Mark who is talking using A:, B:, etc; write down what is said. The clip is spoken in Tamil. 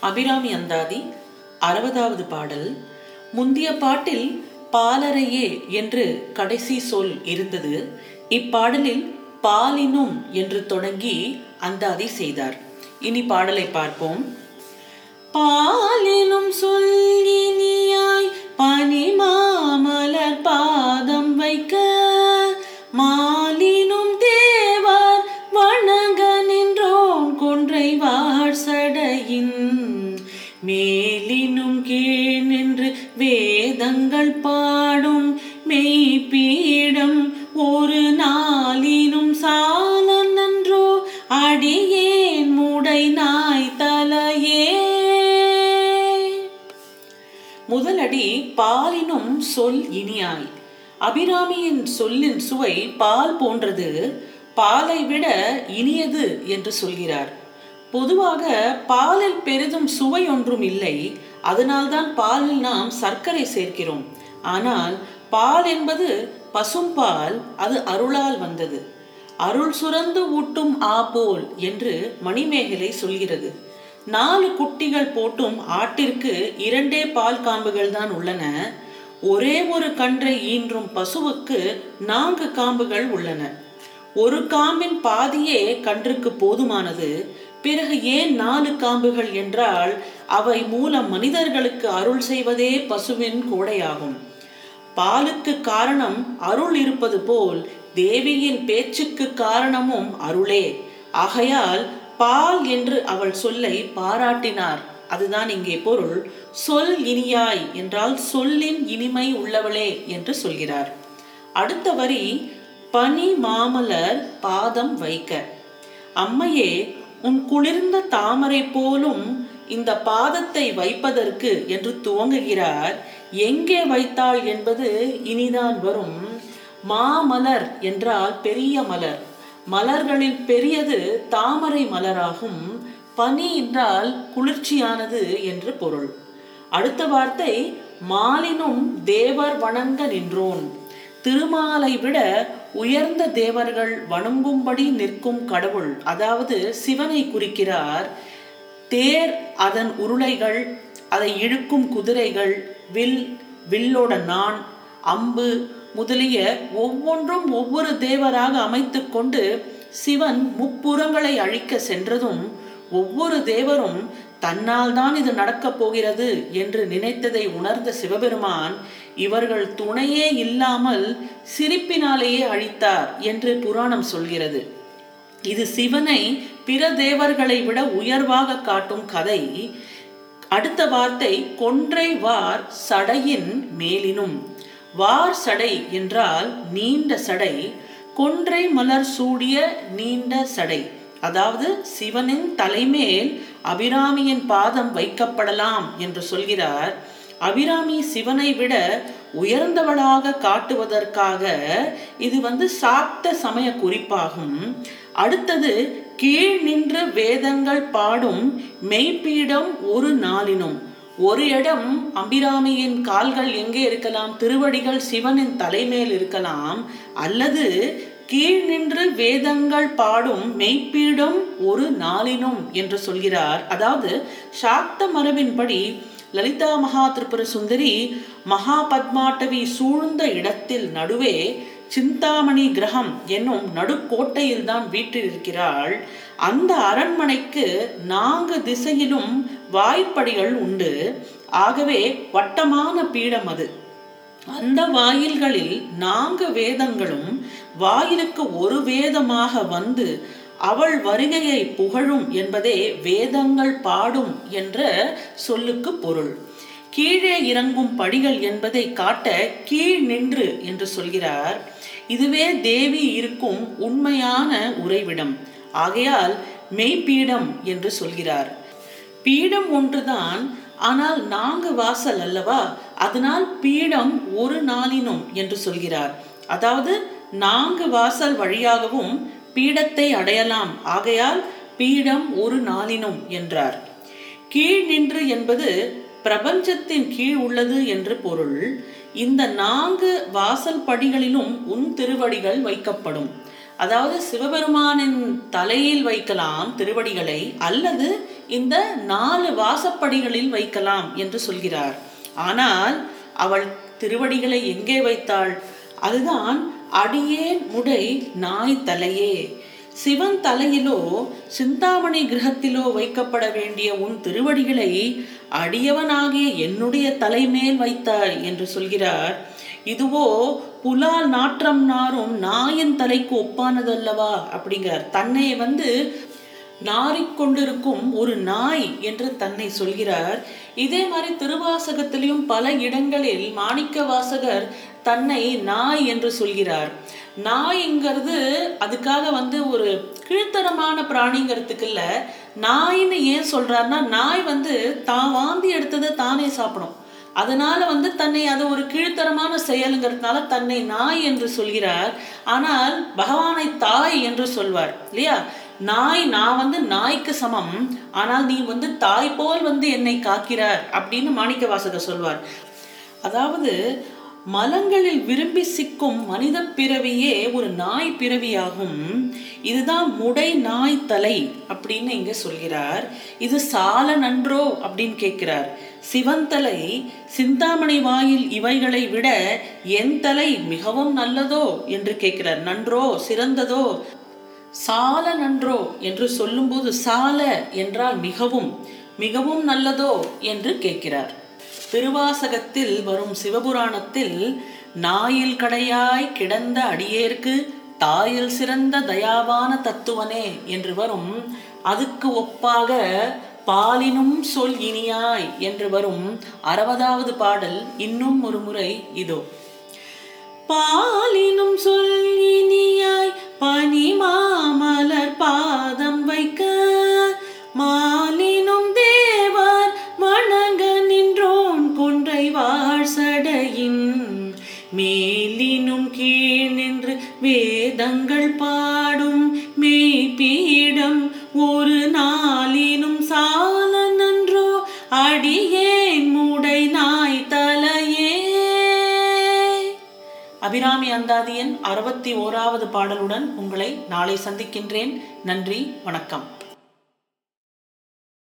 A: அபிராமி அந்தாதி அறுபதாவது பாடல். முந்திய பாட்டில் பாலரையே என்று கடைசி சொல் இருந்தது. இப்பாடலில் பாலினும் என்று தொடங்கி அந்தாதி செய்தார். இனி பாடலை பார்ப்போம். பாலினும் சொல்லினியாய் பனிமாமலர் பாதம் வைக்க. மாலினும் தேவார் வணங்க நின்றோம் கொன்றை வா அடியேன் முடை நாய் தலையே. முதலடி பாலினும் சொல் இனியாய். அபிராமியின் சொல்லின் சுவை பால் போன்றது. பாலை விட இனியது என்று சொல்கிறார். பொதுவாக பாலில் பெரிதும் சுவை ஒன்றும் இல்லை. அதனால்தான் பாலில் நாம் சர்க்கரை சேர்க்கிறோம். ஆனால் பால் என்பது பசும்பால் அது அருளால் வந்தது. அருள் சுரந்து ஊட்டும் ஆ போல் என்று மணிமேகலை சொல்கிறது. நாலு குட்டிகள் போட்டும் ஆட்டிற்கு இரண்டே பால் காம்புகள் தான் உள்ளன. ஒரே ஒரு கன்றை ஈன்றும் பசுவுக்கு நான்கு காம்புகள் உள்ளன. ஒரு காம்பின் பாதியே கன்றுக்கு போதுமானது. பிறகு ஏன் நாலு காம்புகள் என்றால் அவை மூலம் மனிதர்களுக்கு அருள் செய்வதே பசுவின் கோடையாகும். பாலுக்கு காரணம் அருள் இருப்பது போல் தேவியின் பேச்சுக்கு காரணமும் அருளே. ஆகையால் பால் என்று அவள் சொல்லை பாராட்டினார். அதுதான் இங்கே பொருள். சொல் இனியாய் என்றால் சொல்லின் இனிமை உள்ளவளே என்று சொல்கிறார். அடுத்த வரி பனி மாமலர் பாதம் வைக்க. அம்மையே உன் குளிர்ந்த தாமரை போலும் இந்த பாதத்தை வைப்பதற்கு என்று துவங்குகிறார். எங்கே வைத்தாள் என்பது இனிதான் வரும். மாமலர் என்றால் பெரிய மலர். மலர்களில் பெரியது தாமரை மலராகும். பனி என்றால் குளிர்ச்சியானது என்று பொருள். அடுத்த வார்த்தை மாலினும் தேவர் வணங்க நின்றோன். திருமாலை விட உயர்ந்த தேவர்கள் வணங்கும்படி நிற்கும் கடவுள் அதாவது சிவனை குறிக்கிறார். தேர் அதன் உருளைகள் அதை இழுக்கும் குதிரைகள் வில் வில்லோட நான் அம்பு முதலிய ஒவ்வொன்றும் ஒவ்வொரு தேவராக அமைத்து கொண்டு சிவன் முப்புறங்களை அழிக்க சென்றதும் ஒவ்வொரு தேவரும் தன்னால் தான் இது நடக்கப் போகிறது என்று நினைத்ததை உணர்ந்த சிவபெருமான் இவர்கள் துணையே இல்லாமல் சிரிப்பினாலேயே அழித்தார் என்று புராணம் சொல்கிறது. இது சிவனை பிற தேவர்களை விட உயர்வாக காட்டும் கதை. அடுத்த வார்த்தை கொன்றை வார் சடையின் மேலினும். வார் சடை என்றால் நீண்ட சடை கொன்றை மலர் சூடிய நீண்ட சடை. அதாவது சிவனின் தலைமேல் அபிராமியின் பாதம் வைக்கப்படலாம் என்று சொல்கிறார். அபிராமி சிவனை விட உயர்ந்தவளாக காட்டுவதற்காக இது வந்து சாக்த சமய குறிப்பாகும். அடுத்தது கீழ் நின்று வேதங்கள் பாடும் மெய்ப்பீடம் ஒரு நாளினும். ஒரு இடம் அபிராமியின் கால்கள் எங்கே இருக்கலாம்? திருவடிகள் சிவனின் தலைமேல் இருக்கலாம். அல்லது கீழ் நின்று வேதங்கள் பாடும் மெய்ப்பீடும் ஒரு நாளினும் என்று சொல்கிறார். அதாவது சாக்த மரபின்படி லலிதா மகா திரிபுர சுந்தரி மகா பத்மாட்டவி சூழ்ந்த இடத்தில் நடுவே சிந்தாமணி கிரகம் என்னும் நடுக்கோட்டையில் தான் இருக்கிறாள் அந்த அரண்மனைக்கு நான்கு திசையிலும் வாய்ப்படிகள் உண்டு. ஆகவே வட்டமான பீடம் அது. அந்த வாயில்களில் நான்கு வேதங்களும் வாயிலுக்கு ஒரு வேதமாக வந்து அவள் வருகையை புகழும் என்பதே வேதங்கள் பாடும் என்ற சொல்லுக்கு பொருள். கீழே இறங்கும் படிகள் என்பதை காட்ட கீழ் நின்று என்று சொல்கிறார். இதுவே தேவி இருக்கும் உண்மையான உறைவிடம். ஆகையால் மெய்ப்பீடம் என்று சொல்கிறார். பீடம் ஒன்றுதான் ஆனால் நான்கு வாசல் அல்லவா? அதனால் பீடம் ஒரு நாளினும் என்று சொல்கிறார். அதாவது நான்கு வாசல் வழியாகவும் பீடத்தை அடையலாம். ஆகையால் பீடம் ஒரு நாளினும் என்றார். கீழ் நின்று என்பது பிரபஞ்சத்தின் கீழ் உள்ளது என்று பொருள். இந்த நான்கு வாசல் படிகளிலும் உன் திருவடிகள் வைக்கப்படும். அதாவது சிவபெருமானின் தலையில் வைக்கலாம் திருவடிகளை அல்லது இந்த நாலு வாசப்படிகளில் வைக்கலாம் என்று சொல்கிறார். ஆனால் அவள் திருவடிகளை எங்கே வைத்தாள்? அதுதான் அடியேன் முடை நாய் தலையே. சிவன் தலையிலோ சிந்தாமணி கிரகத்திலோ வைக்கப்பட வேண்டிய உன் திருவடிகளை அடியவனாகிய என்னுடைய தலைமேல் வைத்தாய் என்று சொல்கிறார். இதுவோ புலால் நாற்றம் நாரும் நாயின் தலைக்கு ஒப்பானதல்லவா? அப்படிங்கிறார். தன்னை வந்து நாறிக்கொண்டிருக்கும் ஒரு நாய் என்று தன்னை சொல்கிறார். இதே மாதிரி திருவாசகத்திலையும் பல இடங்களில் மாணிக்க வாசகர் தன்னை நாய் என்று சொல்கிறார். நாய்ங்கிறது அதுக்காக வந்து ஒரு கீழ்த்தரமான பிராணிங்கிறதுக்கு இல்லை. நாயின்னு ஏன் சொல்றாருன்னா நாய் வந்து தான் வாந்தி எடுத்ததை தானே சாப்பிடும். அதனால வந்து தன்னை அது ஒரு கீழ்த்தரமான செயலுங்கிறதுனால தன்னை நாய் என்று சொல்கிறார். ஆனால் பகவானை தாய் என்று சொல்வார் இல்லையா? நாய் நான் வந்து நாய்க்கு சமம். ஆனால் நீ வந்து தாய் போல் வந்து என்னை காக்கிறார் அப்படின்னு மாணிக்க வாசகர் சொல்வார். அதாவது மலங்களில் விரும்பி சிக்கும் மனித பிறவியே ஒரு நாய் பிறவியாகும். இதுதான் முடை நாய் தலை அப்படின்னு இங்க சொல்கிறார். இது சால நன்றோ அப்படின்னு கேட்கிறார். சிவன் தலை சிந்தாமணி வாயில் இவைகளை விட என் தலை மிகவும் நல்லதோ என்று கேட்கிறார். நன்றோ சிறந்ததோ? சால நன்றோ என்று சொல்லும்போது சால என்றால் மிகவும் மிகவும் நல்லதோ என்று கேட்கிறார். திருவாசகத்தில் வரும் சிவபுராணத்தில் நாயில் கடையாய் கிடந்த அடியேற்கு தாயில் சிறந்த தயாவான தத்துவனே என்று வரும். அதுக்கு ஒப்பாக பாலினும் சொல் இனியாய் என்று வரும் அறுபதாவது பாடல் இன்னும் ஒரு முறை இதோ. பாலினும் சொல் இனியாய் பனிமா மேலினும் கீழ் நின்று வேதங்கள் பாடும் மெய்ப்பீடம் ஒரு நாளினும் சால நன்றோ அடியேன் முடை நாய் தலையே. அபிராமி அந்தாதியன் அறுபத்தி ஓராவது பாடலுடன் உங்களை நாளை சந்திக்கின்றேன். நன்றி வணக்கம்.